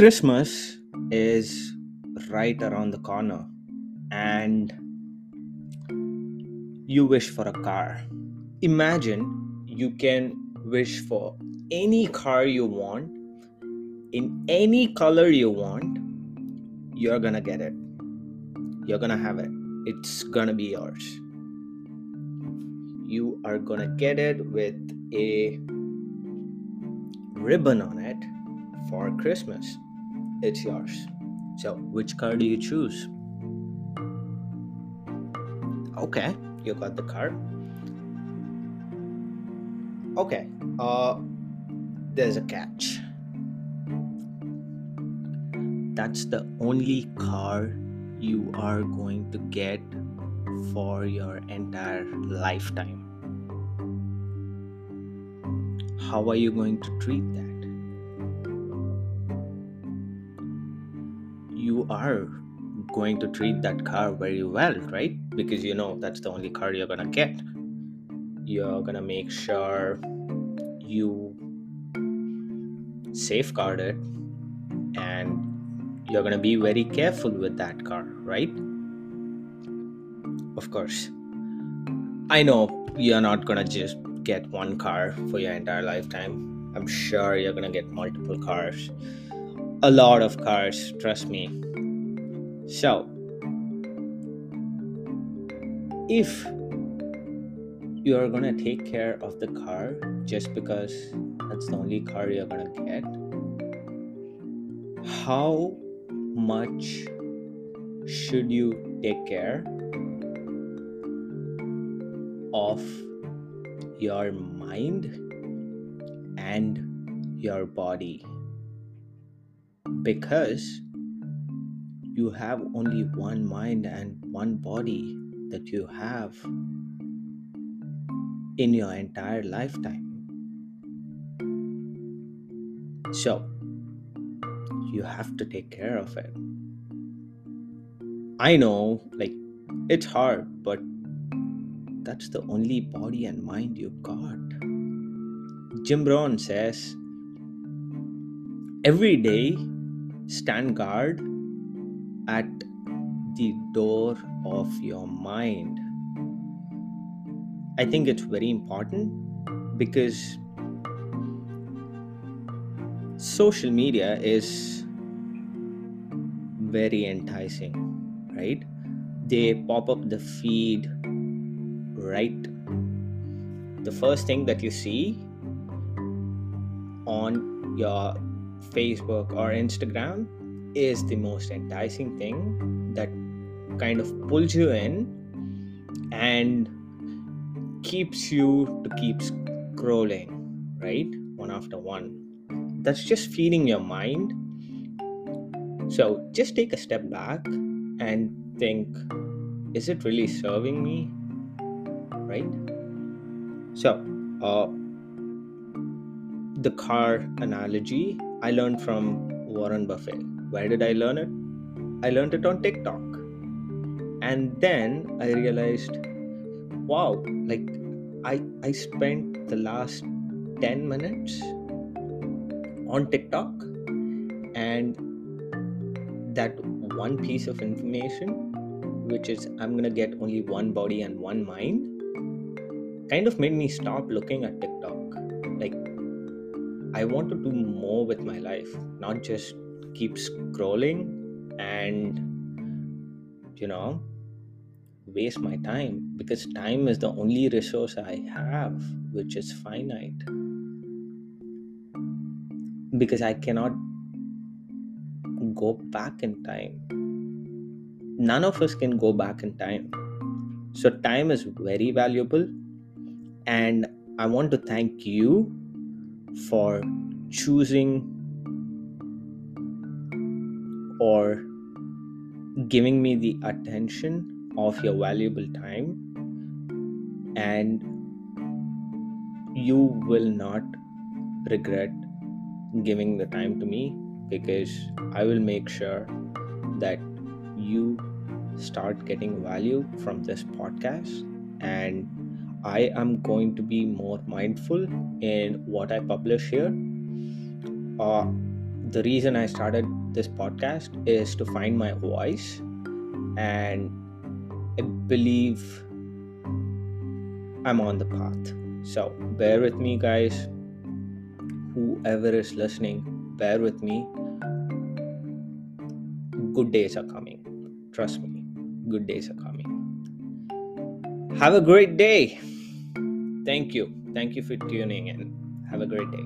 Christmas is right around the corner, and you wish for a car. Imagine you can wish for any car you want in any color you want. You're gonna get it. You're gonna have it. It's gonna be yours. You are gonna get it with a ribbon on it for Christmas. It's yours. So, which car do you choose? Okay, you got the car. Okay, uh, there's a catch. That's the only car you are going to get for your entire lifetime. How are you going to treat that? Are going to treat that car very well, right? Because you know that's the only car you're gonna get. You're gonna make sure you safeguard it and you're gonna be very careful with that car, right? Of course. I know you're not gonna just get one car for your entire lifetime. I'm sure you're gonna get multiple cars. A lot of cars, trust me. So, if you're gonna take care of the car just because that's the only car you're gonna get, how much should you take care of your mind and your body? Because you have only one mind and one body that you have in your entire lifetime. So, you have to take care of it. I know, like, it's hard, but that's the only body and mind you've got. Jim Rohn says, every day stand guard at the door of your mind. I think it's very important because social media is very enticing, right? They pop up the feed right. The first thing that you see on your Facebook or Instagram is the most enticing thing that kind of pulls you in and keeps you to keep scrolling, right? One after one. That's just feeding your mind. So just take a step back and think is it really serving me? Right? So, uh, the car analogy I learned from Warren Buffett. Where did I learn it? I learned it on TikTok. And then I realized, wow, like I I spent the last 10 minutes on TikTok and that one piece of information which is I'm to get only one body and one mind kind of made me stop looking at TikTok. Like I want to do more with my life, not just keep scrolling and you know waste my time because time is the only resource I have which is finite. Because I cannot go back in time. None of us can go back in time. So time is very valuable and I want to thank you for choosing or giving me the attention of your valuable time and you will not regret giving the time to me because I will make sure that you start getting value from this podcast and I am going to be more mindful in what I publish here. Uh, the reason I started this podcast is to find my voice, and I believe I'm on the path. So bear with me, guys. Whoever is listening, bear with me. Good days are coming. Trust me, good days are coming. Have a great day. Thank you. Thank you for tuning in. Have a great day.